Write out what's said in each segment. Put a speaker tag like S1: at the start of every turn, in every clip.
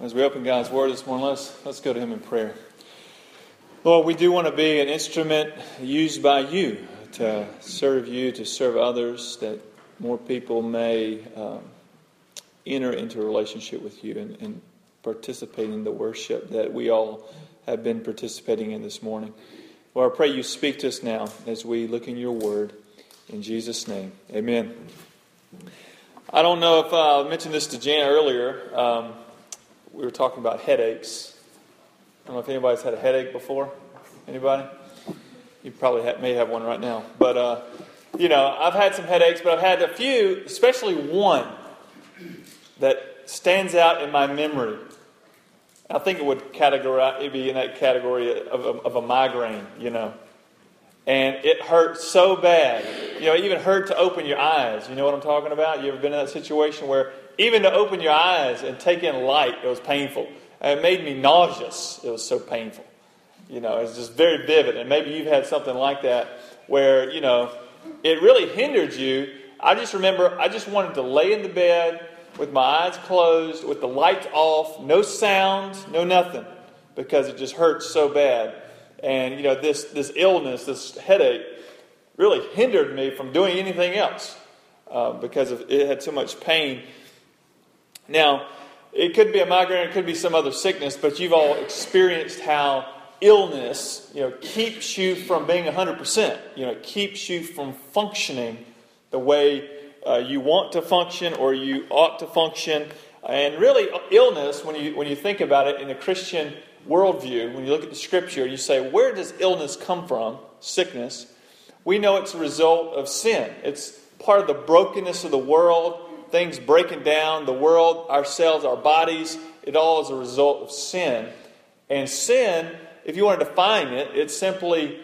S1: As we open God's Word this morning, let's, let's go to Him in prayer. Lord, we do want to be an instrument used by you to serve you, to serve others, that more people may um, enter into a relationship with you and, and participate in the worship that we all have been participating in this morning. Lord, I pray you speak to us now as we look in your Word. In Jesus' name, amen. I don't know if uh, I mentioned this to Jan earlier. Um, we were talking about headaches. I don't know if anybody's had a headache before. Anybody? You probably have, may have one right now. But, uh, you know, I've had some headaches, but I've had a few, especially one, that stands out in my memory. I think it would categorize, it'd be in that category of, of, of a migraine, you know. And it hurt so bad. You know, it even hurt to open your eyes. You know what I'm talking about? You ever been in that situation where even to open your eyes and take in light, it was painful. And it made me nauseous. It was so painful. You know, it's just very vivid. And maybe you've had something like that where, you know, it really hindered you. I just remember I just wanted to lay in the bed with my eyes closed, with the lights off, no sound, no nothing, because it just hurt so bad. And, you know, this, this illness, this headache, really hindered me from doing anything else uh, because of, it had so much pain now, it could be a migraine, it could be some other sickness, but you've all experienced how illness, you know, keeps you from being 100%. You know, it keeps you from functioning the way uh, you want to function or you ought to function. And really, illness, when you, when you think about it in a Christian worldview, when you look at the scripture, you say, where does illness come from? Sickness. We know it's a result of sin. It's part of the brokenness of the world things breaking down, the world, ourselves, our bodies, it all is a result of sin. And sin, if you want to define it, it's simply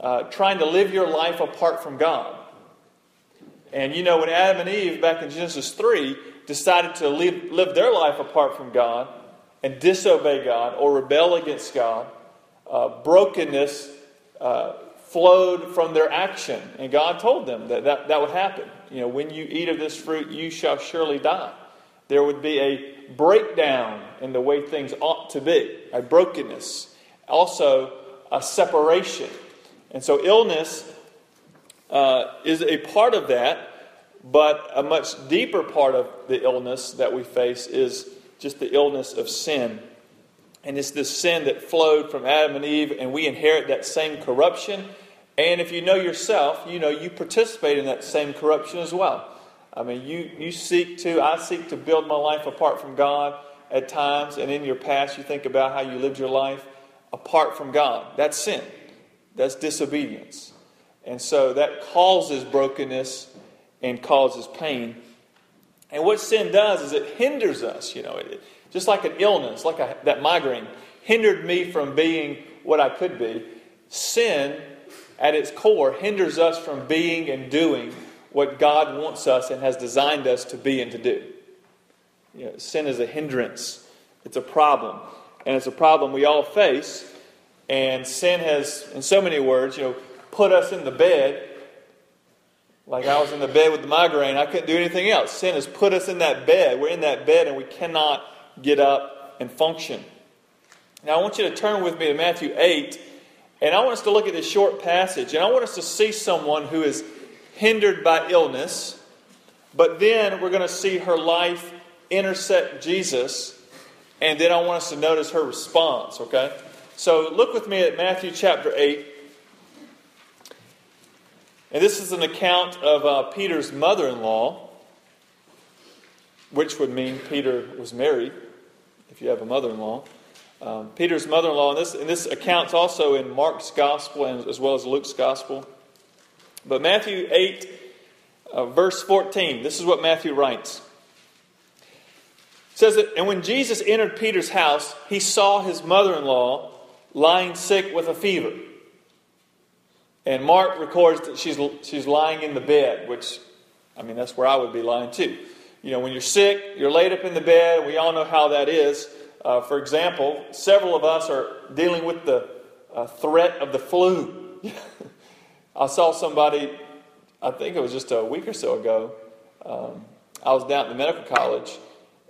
S1: uh, trying to live your life apart from God. And you know, when Adam and Eve, back in Genesis 3, decided to live, live their life apart from God and disobey God or rebel against God, uh, brokenness uh, flowed from their action. And God told them that, that that would happen. You know, when you eat of this fruit, you shall surely die. There would be a breakdown in the way things ought to be, a brokenness, also a separation. And so, illness uh, is a part of that, but a much deeper part of the illness that we face is just the illness of sin. And it's this sin that flowed from Adam and Eve, and we inherit that same corruption and if you know yourself, you know you participate in that same corruption as well. I mean, you, you seek to, I seek to build my life apart from God at times, and in your past, you think about how you lived your life apart from God. That's sin, that's disobedience. And so that causes brokenness and causes pain. And what sin does is it hinders us, you know, it, just like an illness, like a, that migraine hindered me from being what I could be. Sin at its core, hinders us from being and doing what God wants us and has designed us to be and to do. You know, sin is a hindrance, it's a problem, and it's a problem we all face. And sin has, in so many words, you know, put us in the bed. Like I was in the bed with the migraine, I couldn't do anything else. Sin has put us in that bed. We're in that bed and we cannot get up and function. Now I want you to turn with me to Matthew 8 and I want us to look at this short passage, and I want us to see someone who is hindered by illness, but then we're going to see her life intersect Jesus, and then I want us to notice her response, okay? So look with me at Matthew chapter 8. And this is an account of uh, Peter's mother in law, which would mean Peter was married, if you have a mother in law. Um, Peter's mother in law, and this, and this account's also in Mark's gospel and, as well as Luke's gospel. But Matthew 8, uh, verse 14, this is what Matthew writes. It says that, and when Jesus entered Peter's house, he saw his mother in law lying sick with a fever. And Mark records that she's, she's lying in the bed, which, I mean, that's where I would be lying too. You know, when you're sick, you're laid up in the bed. We all know how that is. Uh, for example, several of us are dealing with the uh, threat of the flu. I saw somebody, I think it was just a week or so ago. Um, I was down at the medical college,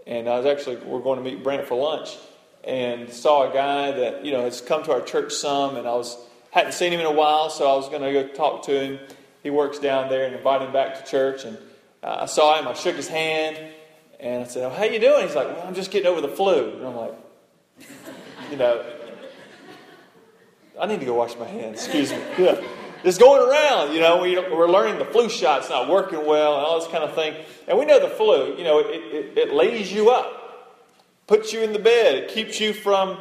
S1: and I was actually we're going to meet Brent for lunch, and saw a guy that you know has come to our church some, and I was hadn't seen him in a while, so I was going to go talk to him. He works down there, and invite him back to church, and uh, I saw him. I shook his hand, and I said, oh, "How you doing?" He's like, "Well, I'm just getting over the flu," and I'm like, you know. I need to go wash my hands. Excuse me. Yeah. It's going around, you know. We, are learning the flu shot's not working well and all this kind of thing. And we know the flu, you know, it, it, it lays you up, puts you in the bed, it keeps you from,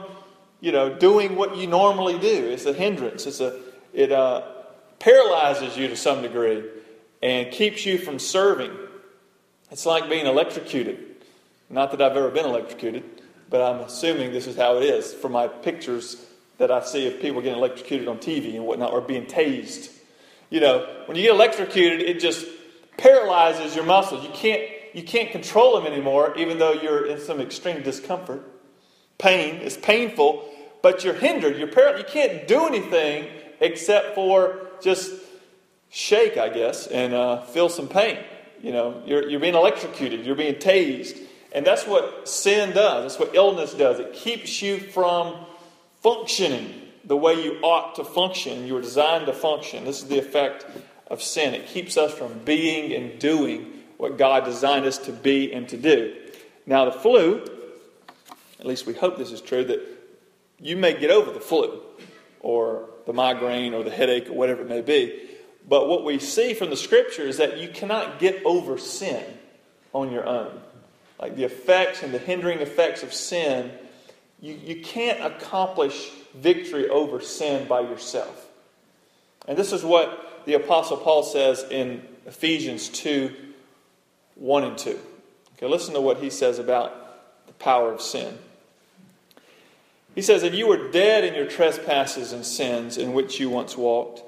S1: you know, doing what you normally do. It's a hindrance. It's a, it uh, paralyzes you to some degree and keeps you from serving. It's like being electrocuted. Not that I've ever been electrocuted, but I'm assuming this is how it is from my pictures that I see of people getting electrocuted on TV and whatnot, or being tased. You know, when you get electrocuted, it just paralyzes your muscles. You can't, you can't control them anymore, even though you're in some extreme discomfort. Pain is painful, but you're hindered. You're par- you can't do anything except for just shake, I guess, and uh, feel some pain. You know, you're, you're being electrocuted, you're being tased. And that's what sin does. That's what illness does. It keeps you from functioning the way you ought to function. You were designed to function. This is the effect of sin. It keeps us from being and doing what God designed us to be and to do. Now, the flu, at least we hope this is true, that you may get over the flu or the migraine or the headache or whatever it may be. But what we see from the scripture is that you cannot get over sin on your own. Like the effects and the hindering effects of sin you, you can't accomplish victory over sin by yourself. And this is what the Apostle Paul says in Ephesians 2 1 and 2. Okay, listen to what he says about the power of sin. He says, And you were dead in your trespasses and sins in which you once walked,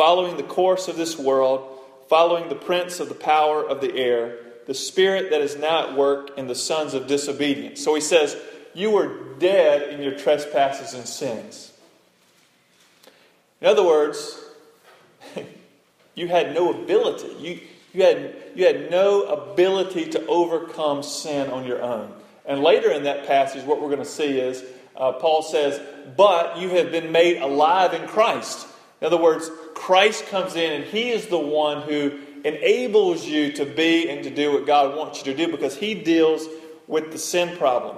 S1: following the course of this world, following the prince of the power of the air, the spirit that is now at work in the sons of disobedience. So he says, You were dead in your trespasses and sins. In other words, you had no ability. You, you, had, you had no ability to overcome sin on your own. And later in that passage, what we're going to see is uh, Paul says, But you have been made alive in Christ. In other words, Christ comes in and he is the one who enables you to be and to do what God wants you to do because he deals with the sin problem.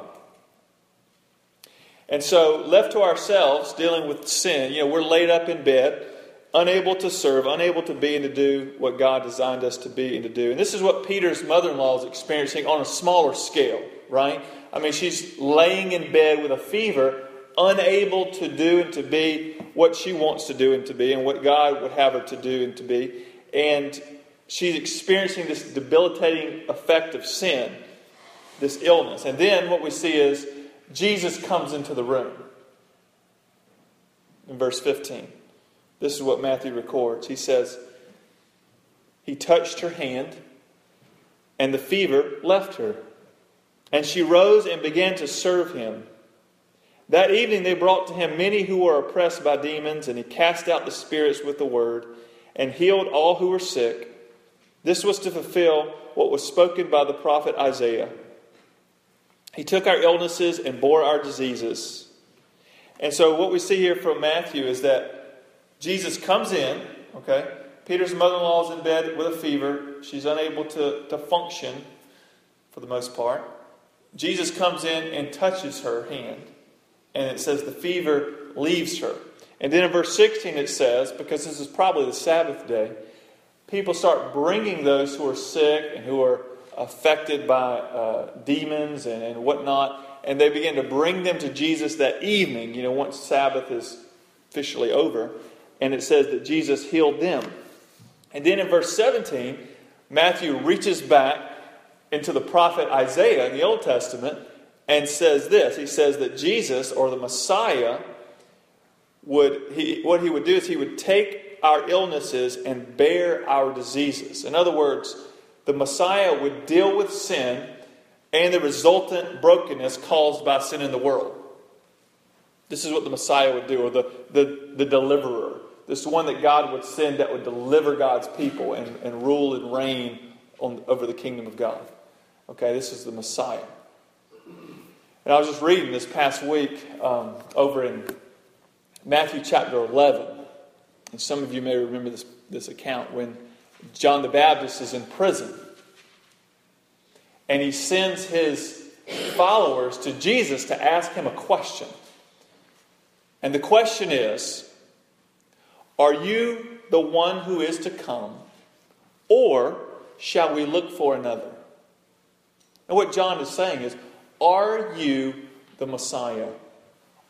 S1: And so, left to ourselves, dealing with sin, you know, we're laid up in bed, unable to serve, unable to be and to do what God designed us to be and to do. And this is what Peter's mother in law is experiencing on a smaller scale, right? I mean, she's laying in bed with a fever, unable to do and to be what she wants to do and to be, and what God would have her to do and to be. And she's experiencing this debilitating effect of sin, this illness. And then what we see is Jesus comes into the room. In verse 15, this is what Matthew records. He says, He touched her hand, and the fever left her. And she rose and began to serve him. That evening they brought to him many who were oppressed by demons, and he cast out the spirits with the word and healed all who were sick. This was to fulfill what was spoken by the prophet Isaiah. He took our illnesses and bore our diseases. And so, what we see here from Matthew is that Jesus comes in, okay? Peter's mother in law is in bed with a fever. She's unable to, to function for the most part. Jesus comes in and touches her hand. And it says the fever leaves her. And then in verse 16 it says, because this is probably the Sabbath day, people start bringing those who are sick and who are affected by uh, demons and, and whatnot, and they begin to bring them to Jesus that evening, you know, once Sabbath is officially over, and it says that Jesus healed them. And then in verse 17, Matthew reaches back into the prophet Isaiah in the Old Testament and says this. He says that Jesus, or the Messiah, would he, what he would do is he would take our illnesses and bear our diseases. In other words, the Messiah would deal with sin and the resultant brokenness caused by sin in the world. This is what the Messiah would do, or the, the, the deliverer. This one that God would send that would deliver God's people and, and rule and reign on, over the kingdom of God. Okay, this is the Messiah. And I was just reading this past week um, over in Matthew chapter 11. And some of you may remember this, this account when John the Baptist is in prison. And he sends his followers to Jesus to ask him a question. And the question is Are you the one who is to come, or shall we look for another? And what John is saying is Are you the Messiah?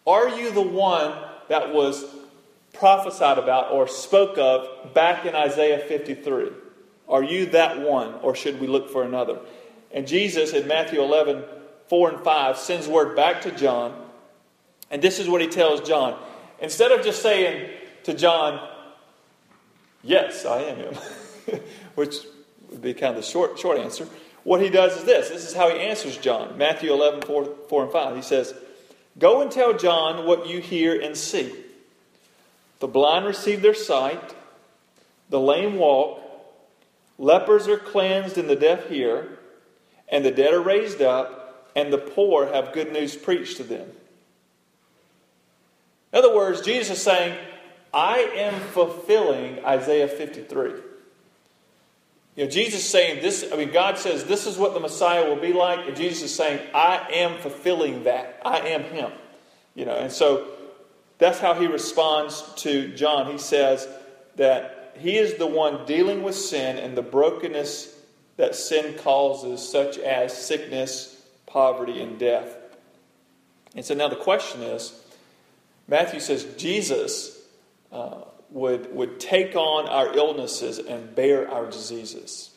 S1: Are you the one that was prophesied about or spoke of back in Isaiah 53? Are you that one, or should we look for another? And Jesus in Matthew 11, 4 and 5 sends word back to John. And this is what he tells John. Instead of just saying to John, Yes, I am him, which would be kind of the short, short answer, what he does is this. This is how he answers John. Matthew 11, 4, 4 and 5. He says, Go and tell John what you hear and see. The blind receive their sight, the lame walk, lepers are cleansed, and the deaf hear, and the dead are raised up, and the poor have good news preached to them. In other words, Jesus is saying, I am fulfilling Isaiah 53. You know, Jesus saying this, I mean, God says this is what the Messiah will be like, and Jesus is saying, I am fulfilling that. I am Him. You know, and so that's how he responds to John. He says that he is the one dealing with sin and the brokenness that sin causes, such as sickness, poverty, and death. And so now the question is Matthew says Jesus uh, would, would take on our illnesses and bear our diseases.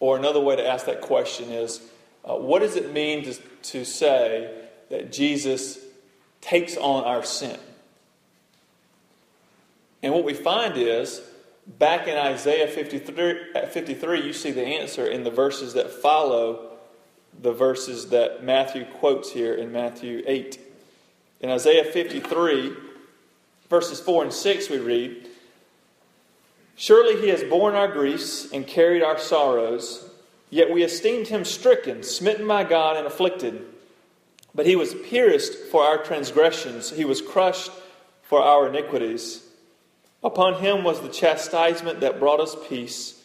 S1: Or another way to ask that question is uh, what does it mean to, to say that Jesus takes on our sin. And what we find is, back in Isaiah 53, 53, you see the answer in the verses that follow the verses that Matthew quotes here in Matthew 8. In Isaiah 53, verses 4 and 6, we read, Surely he has borne our griefs and carried our sorrows, yet we esteemed him stricken, smitten by God, and afflicted. But he was pierced for our transgressions, he was crushed for our iniquities. Upon him was the chastisement that brought us peace,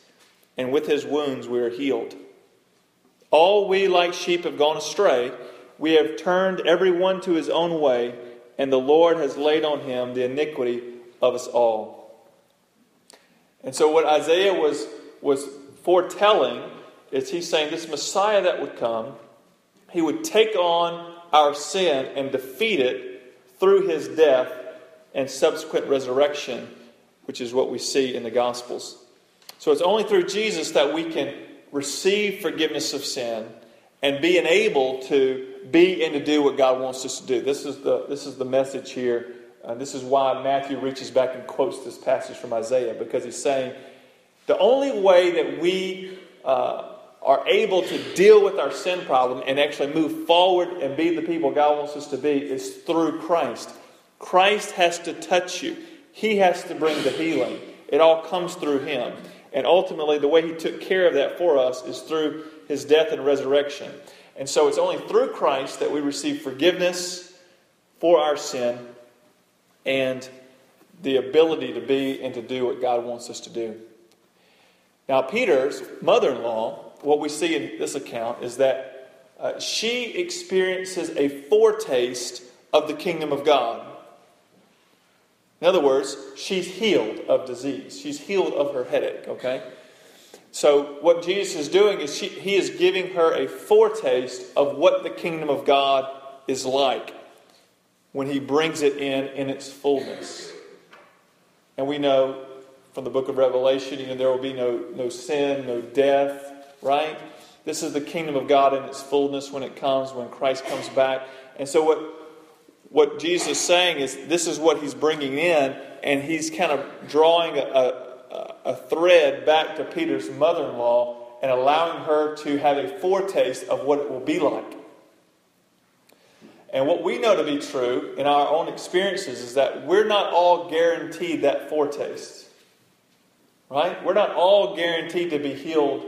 S1: and with his wounds we are healed. All we like sheep have gone astray. We have turned every one to his own way, and the Lord has laid on him the iniquity of us all. And so, what Isaiah was, was foretelling is he's saying this Messiah that would come, he would take on our sin and defeat it through his death and subsequent resurrection, which is what we see in the Gospels. So it's only through Jesus that we can receive forgiveness of sin and being able to be and to do what God wants us to do. This is the, this is the message here. Uh, this is why Matthew reaches back and quotes this passage from Isaiah, because he's saying the only way that we uh, are able to deal with our sin problem and actually move forward and be the people God wants us to be is through Christ. Christ has to touch you, He has to bring the healing. It all comes through Him. And ultimately, the way He took care of that for us is through His death and resurrection. And so it's only through Christ that we receive forgiveness for our sin and the ability to be and to do what God wants us to do. Now, Peter's mother in law what we see in this account is that uh, she experiences a foretaste of the kingdom of God. In other words, she's healed of disease. She's healed of her headache, okay? So, what Jesus is doing is she, he is giving her a foretaste of what the kingdom of God is like when he brings it in in its fullness. And we know from the book of Revelation, you know, there will be no, no sin, no death, right? This is the kingdom of God in its fullness when it comes, when Christ comes back. And so, what, what Jesus is saying is this is what he's bringing in, and he's kind of drawing a, a, a thread back to Peter's mother in law and allowing her to have a foretaste of what it will be like. And what we know to be true in our own experiences is that we're not all guaranteed that foretaste. Right? We're not all guaranteed to be healed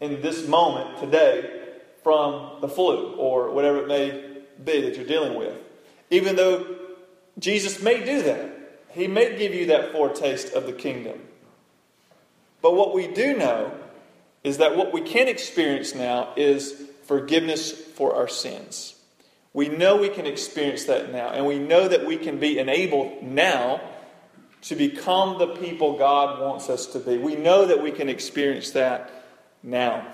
S1: in this moment today from the flu or whatever it may be that you're dealing with. Even though Jesus may do that, He may give you that foretaste of the kingdom. But what we do know is that what we can experience now is forgiveness for our sins. We know we can experience that now, and we know that we can be enabled now to become the people God wants us to be. We know that we can experience that now.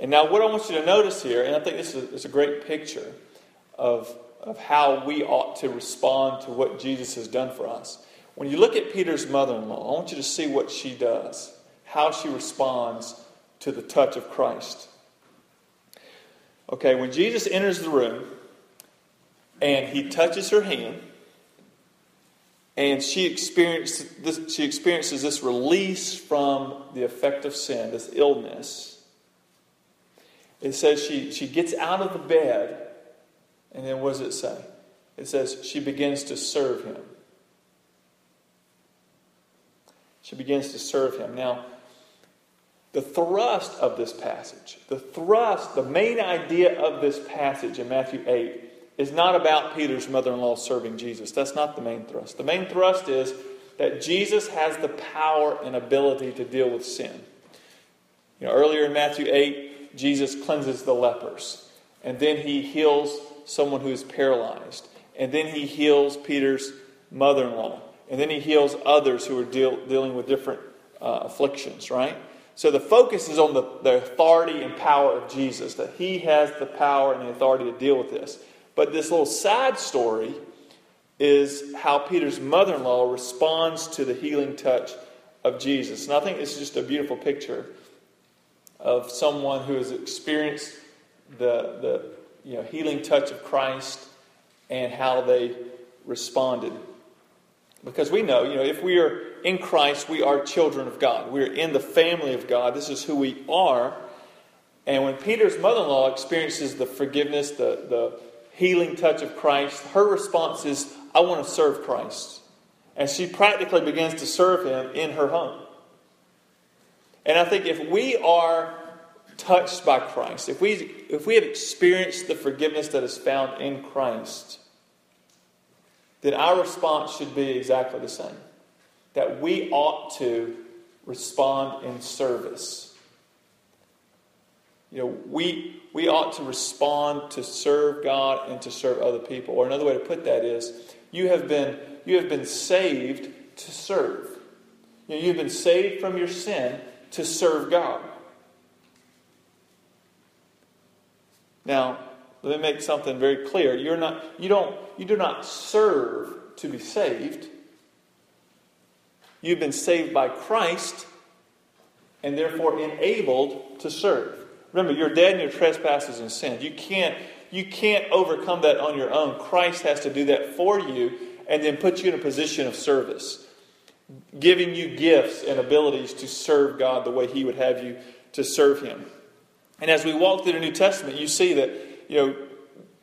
S1: And now, what I want you to notice here, and I think this is, a great picture of, of how we ought to respond to what Jesus has done for us. When you look at Peter's mother in law, I want you to see what she does, how she responds to the touch of Christ. Okay, when Jesus enters the room and he touches her hand, and she experiences this, she experiences this release from the effect of sin, this illness. It says she, she gets out of the bed, and then what does it say? It says she begins to serve him. She begins to serve him. Now, the thrust of this passage, the thrust, the main idea of this passage in Matthew 8 is not about Peter's mother in law serving Jesus. That's not the main thrust. The main thrust is that Jesus has the power and ability to deal with sin. You know, earlier in Matthew 8, Jesus cleanses the lepers, and then he heals someone who is paralyzed, and then he heals Peter's mother in law, and then he heals others who are deal, dealing with different uh, afflictions, right? So the focus is on the, the authority and power of Jesus, that he has the power and the authority to deal with this. But this little side story is how Peter's mother in law responds to the healing touch of Jesus. And I think this is just a beautiful picture of someone who has experienced the, the you know, healing touch of Christ and how they responded. Because we know, you know, if we are in Christ, we are children of God. We are in the family of God. This is who we are. And when Peter's mother in law experiences the forgiveness, the, the healing touch of Christ, her response is, I want to serve Christ. And she practically begins to serve him in her home. And I think if we are touched by Christ, if we, if we have experienced the forgiveness that is found in Christ, then our response should be exactly the same. That we ought to respond in service. You know, we, we ought to respond to serve God and to serve other people. Or another way to put that is, you have been, you have been saved to serve. You know, you've been saved from your sin to serve God. Now, let me make something very clear. You're not, you, don't, you do not serve to be saved. You've been saved by Christ and therefore enabled to serve. Remember, you're dead in your trespasses and sins. You can't, you can't overcome that on your own. Christ has to do that for you and then put you in a position of service, giving you gifts and abilities to serve God the way He would have you to serve Him. And as we walk through the New Testament, you see that, you know,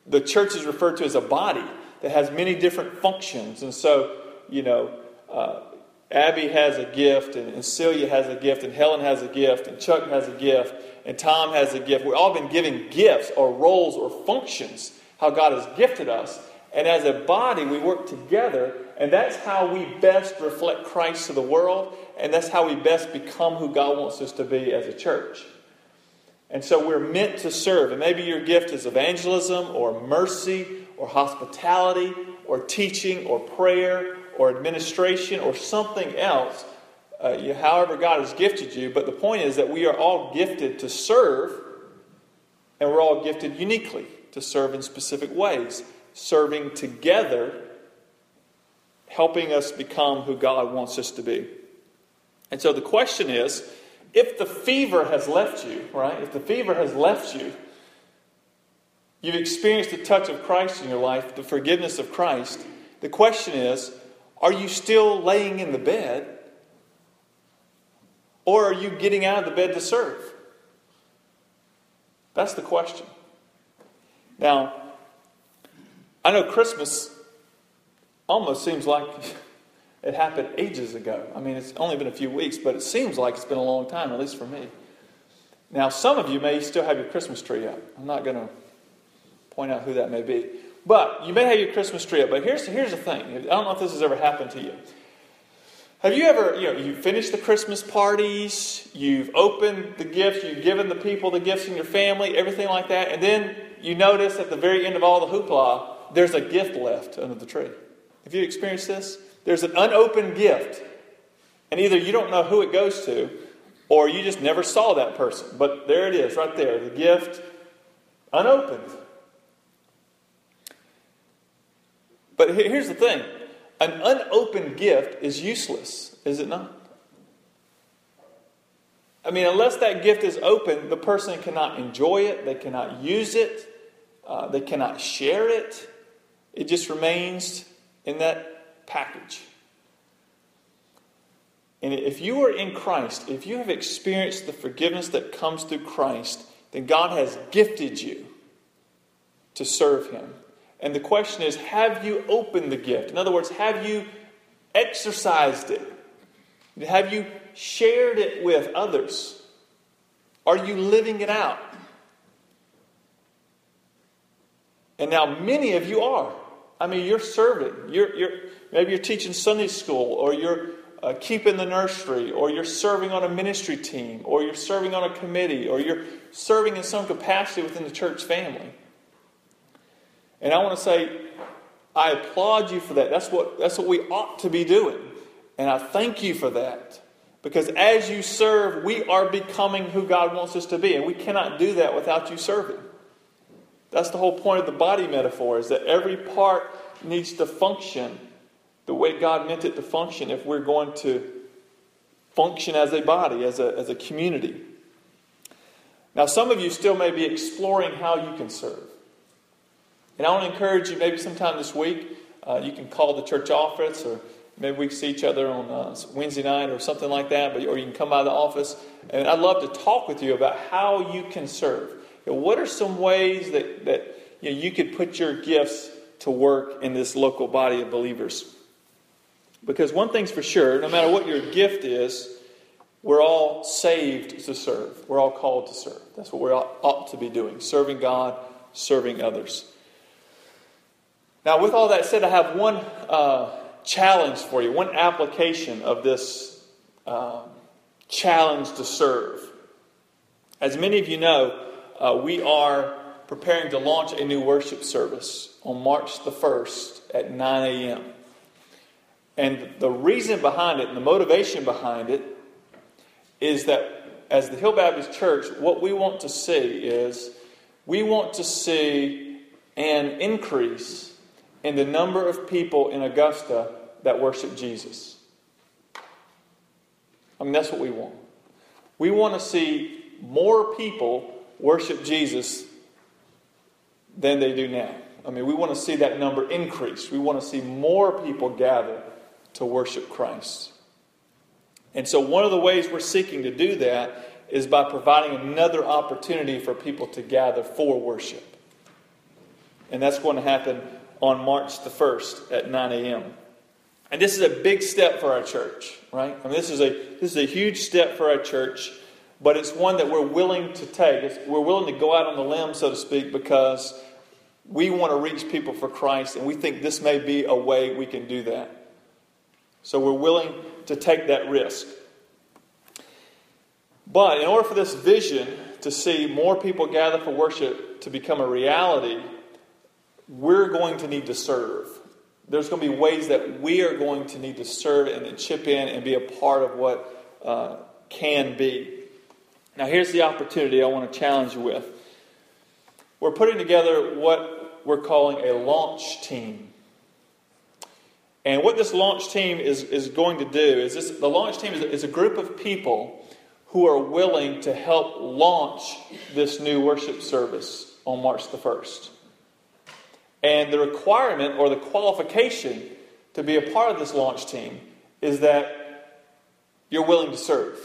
S1: the church is referred to as a body that has many different functions. And so, you know, uh, Abby has a gift, and, and Celia has a gift, and Helen has a gift, and Chuck has a gift and Tom has a gift. We've all been given gifts or roles or functions, how God has gifted us. And as a body, we work together, and that's how we best reflect Christ to the world, and that's how we best become who God wants us to be as a church. And so we're meant to serve. And maybe your gift is evangelism or mercy or hospitality or teaching or prayer or administration or something else uh, you, however God has gifted you. But the point is that we are all gifted to serve, and we're all gifted uniquely to serve in specific ways, serving together, helping us become who God wants us to be. And so the question is if the fever has left you, right? If the fever has left you, you've experienced the touch of Christ in your life, the forgiveness of Christ. The question is, are you still laying in the bed or are you getting out of the bed to serve? That's the question. Now, I know Christmas almost seems like it happened ages ago. I mean, it's only been a few weeks, but it seems like it's been a long time, at least for me. Now, some of you may still have your Christmas tree up. I'm not going to point out who that may be. But you may have your Christmas tree up. But here's, here's the thing I don't know if this has ever happened to you. Have you ever, you know, you finished the Christmas parties, you've opened the gifts, you've given the people the gifts in your family, everything like that, and then you notice at the very end of all the hoopla, there's a gift left under the tree. Have you experienced this? There's an unopened gift. And either you don't know who it goes to, or you just never saw that person. But there it is, right there. The gift unopened. But here's the thing an unopened gift is useless, is it not? I mean, unless that gift is open, the person cannot enjoy it, they cannot use it, uh, they cannot share it. It just remains in that package. And if you are in Christ, if you have experienced the forgiveness that comes through Christ, then God has gifted you to serve Him. And the question is have you opened the gift? In other words, have you exercised it? Have you shared it with others? Are you living it out? And now many of you are. I mean, you're serving. You're, you're, maybe you're teaching Sunday school, or you're uh, keeping the nursery, or you're serving on a ministry team, or you're serving on a committee, or you're serving in some capacity within the church family. And I want to say, I applaud you for that. That's what, that's what we ought to be doing. And I thank you for that. Because as you serve, we are becoming who God wants us to be. And we cannot do that without you serving. That's the whole point of the body metaphor, is that every part needs to function the way God meant it to function if we're going to function as a body, as a, as a community. Now, some of you still may be exploring how you can serve. And I want to encourage you, maybe sometime this week, uh, you can call the church office, or maybe we can see each other on uh, Wednesday night or something like that, but, or you can come by the office. And I'd love to talk with you about how you can serve. You know, what are some ways that, that you, know, you could put your gifts to work in this local body of believers? Because one thing's for sure, no matter what your gift is, we're all saved to serve. We're all called to serve. That's what we ought to be doing serving God, serving others. Now, with all that said, I have one uh, challenge for you, one application of this um, challenge to serve. As many of you know, uh, we are preparing to launch a new worship service on March the 1st at 9 a.m. And the reason behind it and the motivation behind it is that as the Hill Baptist Church, what we want to see is we want to see an increase in the number of people in Augusta that worship Jesus. I mean, that's what we want. We want to see more people worship Jesus than they do now. I mean, we want to see that number increase. We want to see more people gather to worship Christ. And so, one of the ways we're seeking to do that is by providing another opportunity for people to gather for worship. And that's going to happen on March the 1st at 9 a.m. And this is a big step for our church, right? I mean, this is a, this is a huge step for our church, but it's one that we're willing to take. It's, we're willing to go out on the limb, so to speak, because we want to reach people for Christ, and we think this may be a way we can do that. So we're willing to take that risk. But in order for this vision to see more people gather for worship to become a reality, we're going to need to serve. There's going to be ways that we are going to need to serve and chip in and be a part of what uh, can be. Now, here's the opportunity I want to challenge you with. We're putting together what we're calling a launch team. And what this launch team is, is going to do is this, the launch team is, is a group of people who are willing to help launch this new worship service on March the 1st. And the requirement or the qualification to be a part of this launch team is that you're willing to serve.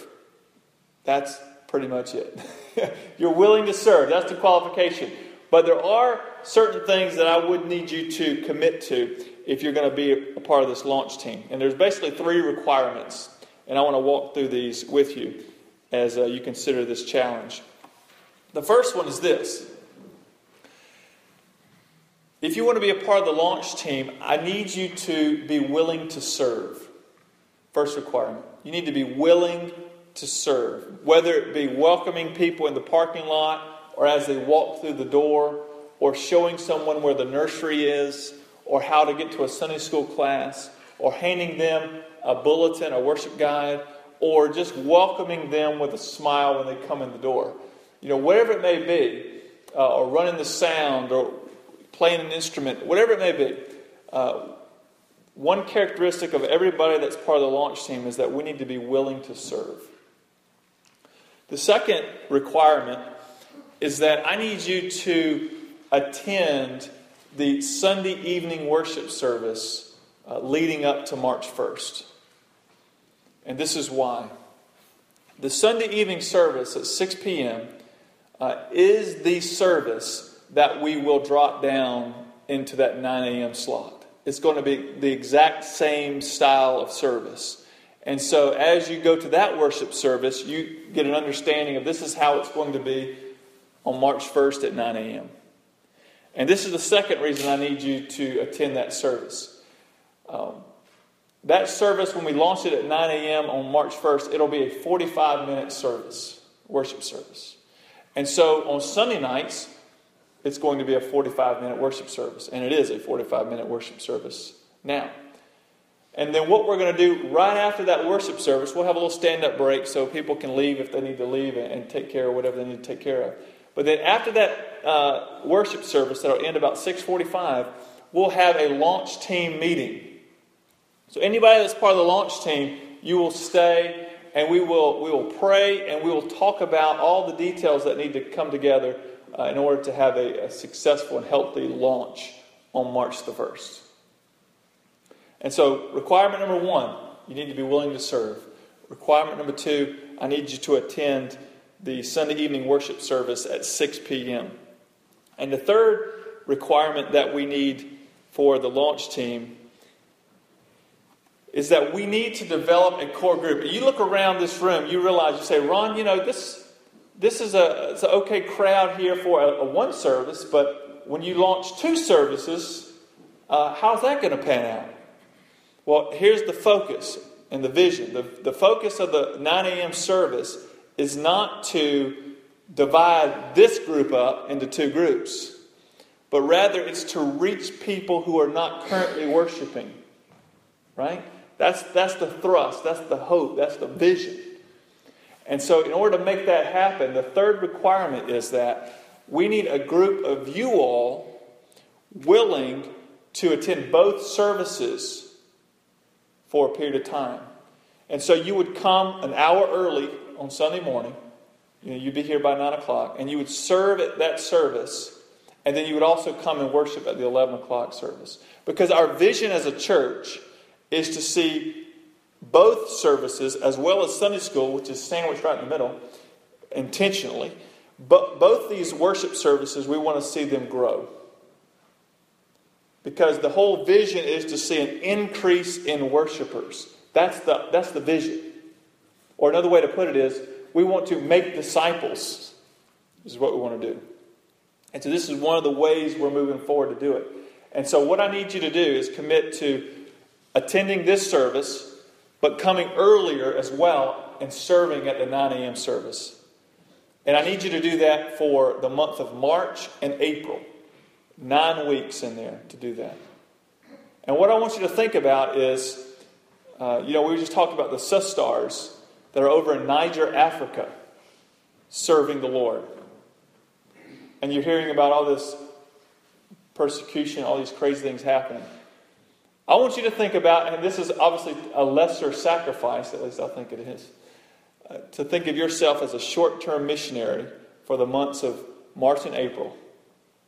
S1: That's pretty much it. you're willing to serve. That's the qualification. But there are certain things that I would need you to commit to if you're going to be a part of this launch team. And there's basically three requirements. And I want to walk through these with you as uh, you consider this challenge. The first one is this. If you want to be a part of the launch team, I need you to be willing to serve. First requirement. You need to be willing to serve, whether it be welcoming people in the parking lot or as they walk through the door, or showing someone where the nursery is, or how to get to a Sunday school class, or handing them a bulletin, a worship guide, or just welcoming them with a smile when they come in the door. You know, whatever it may be, uh, or running the sound, or playing an instrument, whatever it may be. Uh, one characteristic of everybody that's part of the launch team is that we need to be willing to serve. The second requirement is that I need you to attend the Sunday evening worship service uh, leading up to March 1st. And this is why. The Sunday evening service at 6 p.m. Uh, is the service that we will drop down into that 9 a.m. slot. It's going to be the exact same style of service. And so, as you go to that worship service, you get an understanding of this is how it's going to be on March 1st at 9 a.m. And this is the second reason I need you to attend that service. Um, that service, when we launch it at 9 a.m. on March 1st, it'll be a 45 minute service, worship service. And so on Sunday nights, it's going to be a 45 minute worship service. And it is a 45 minute worship service now. And then what we're going to do right after that worship service, we'll have a little stand up break so people can leave if they need to leave and, take care of whatever they need to take care of. But then after that uh, worship service that'll end about 6:45, we'll have a launch team meeting. So anybody that's part of the launch team, you will stay and we will we will pray and we will talk about all the details that need to come together uh, in order to have a, a successful and healthy launch on March the 1st. And so, requirement number one, you need to be willing to serve. Requirement number two, I need you to attend the Sunday evening worship service at 6 p.m. And the third requirement that we need for the launch team is that we need to develop a core group. You look around this room, you realize, you say, Ron, you know, this, this is a, it's an okay crowd here for a, a one service, but when you launch two services, uh, how's that going to pan out? Well, here's the focus and the vision. The, the focus of the 9 a.m. service is not to divide this group up into two groups, but rather it's to reach people who are not currently worshiping. Right? That's, that's the thrust, that's the hope, that's the vision. And so, in order to make that happen, the third requirement is that we need a group of you all willing to attend both services for a period of time. And so you would come an hour early on Sunday morning. You know, you'd be here by 9 o'clock, and you would serve at that service, and then you would also come and worship at the 11 o'clock service. Because our vision as a church is to see both services, as well as Sunday school, which is sandwiched right in the middle, intentionally. But both these worship services, we want to see them grow. Because the whole vision is to see an increase in worshipers. That's the, that's the vision. Or another way to put it is, we want to make disciples, is what we want to do. And so this is one of the ways we're moving forward to do it. And so what I need you to do is commit to attending this service, but coming earlier as well and serving at the 9 a.m. service. And I need you to do that for the month of March and April. Nine weeks in there to do that. And what I want you to think about is, uh, you know, we just talked about the sisters that are over in Niger, Africa, serving the Lord. And you're hearing about all this persecution, all these crazy things happening. I want you to think about, and this is obviously a lesser sacrifice, at least I think it is, uh, to think of yourself as a short term missionary for the months of March and April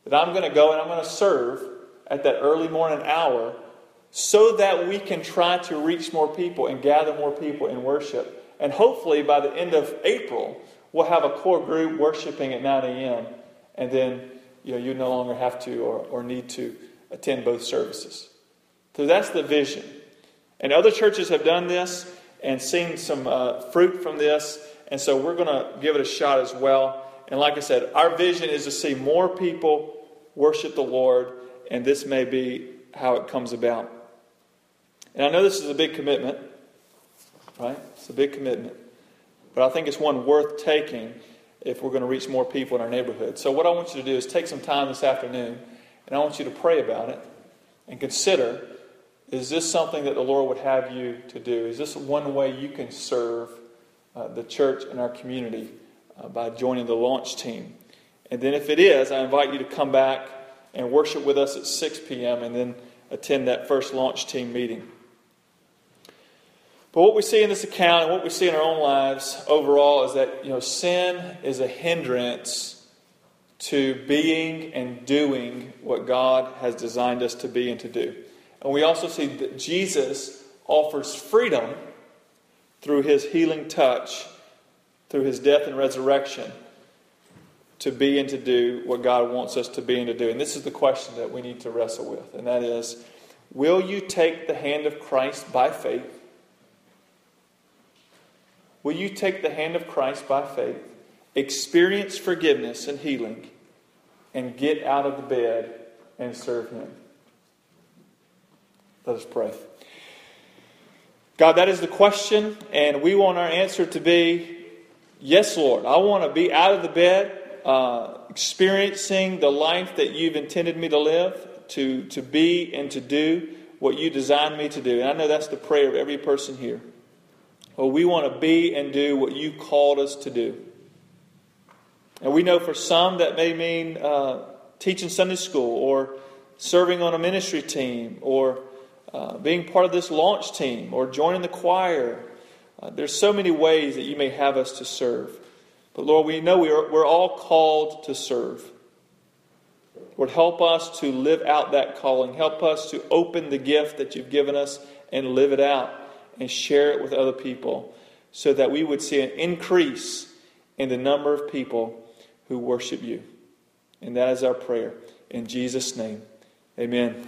S1: that I'm going to go and I'm going to serve at that early morning hour so that we can try to reach more people and gather more people in worship. And hopefully by the end of April, we'll have a core group worshiping at 9 a.m. And then you know you no longer have to or, or need to attend both services. So that's the vision. And other churches have done this and seen some uh, fruit from this. And so we're going to give it a shot as well. And like I said, our vision is to see more people worship the Lord, and this may be how it comes about. And I know this is a big commitment, right? It's a big commitment. But I think it's one worth taking if we're going to reach more people in our neighborhood. So, what I want you to do is take some time this afternoon, and I want you to pray about it and consider is this something that the Lord would have you to do? Is this one way you can serve uh, the church and our community uh, by joining the launch team? And then, if it is, I invite you to come back and worship with us at 6 p.m. and then attend that first launch team meeting. But what we see in this account and what we see in our own lives overall is that you know sin is a hindrance to being and doing what God has designed us to be and to do. And we also see that Jesus offers freedom through his healing touch, through his death and resurrection, to be and to do what God wants us to be and to do. And this is the question that we need to wrestle with, and that is will you take the hand of Christ by faith? Will you take the hand of Christ by faith, experience forgiveness and healing, and get out of the bed and serve Him? Let us pray. God, that is the question, and we want our answer to be yes, Lord. I want to be out of the bed, uh, experiencing the life that you've intended me to live, to, to be and to do what you designed me to do. And I know that's the prayer of every person here. Well, we want to be and do what you called us to do. And we know for some that may mean uh, teaching Sunday school or serving on a ministry team or uh, being part of this launch team or joining the choir. Uh, there's so many ways that you may have us to serve. But Lord, we know we are, we're all called to serve. Lord, help us to live out that calling. Help us to open the gift that you've given us and live it out and share it with other people so that we would see an increase in the number of people who worship you. And that is our prayer. In Jesus' name, amen.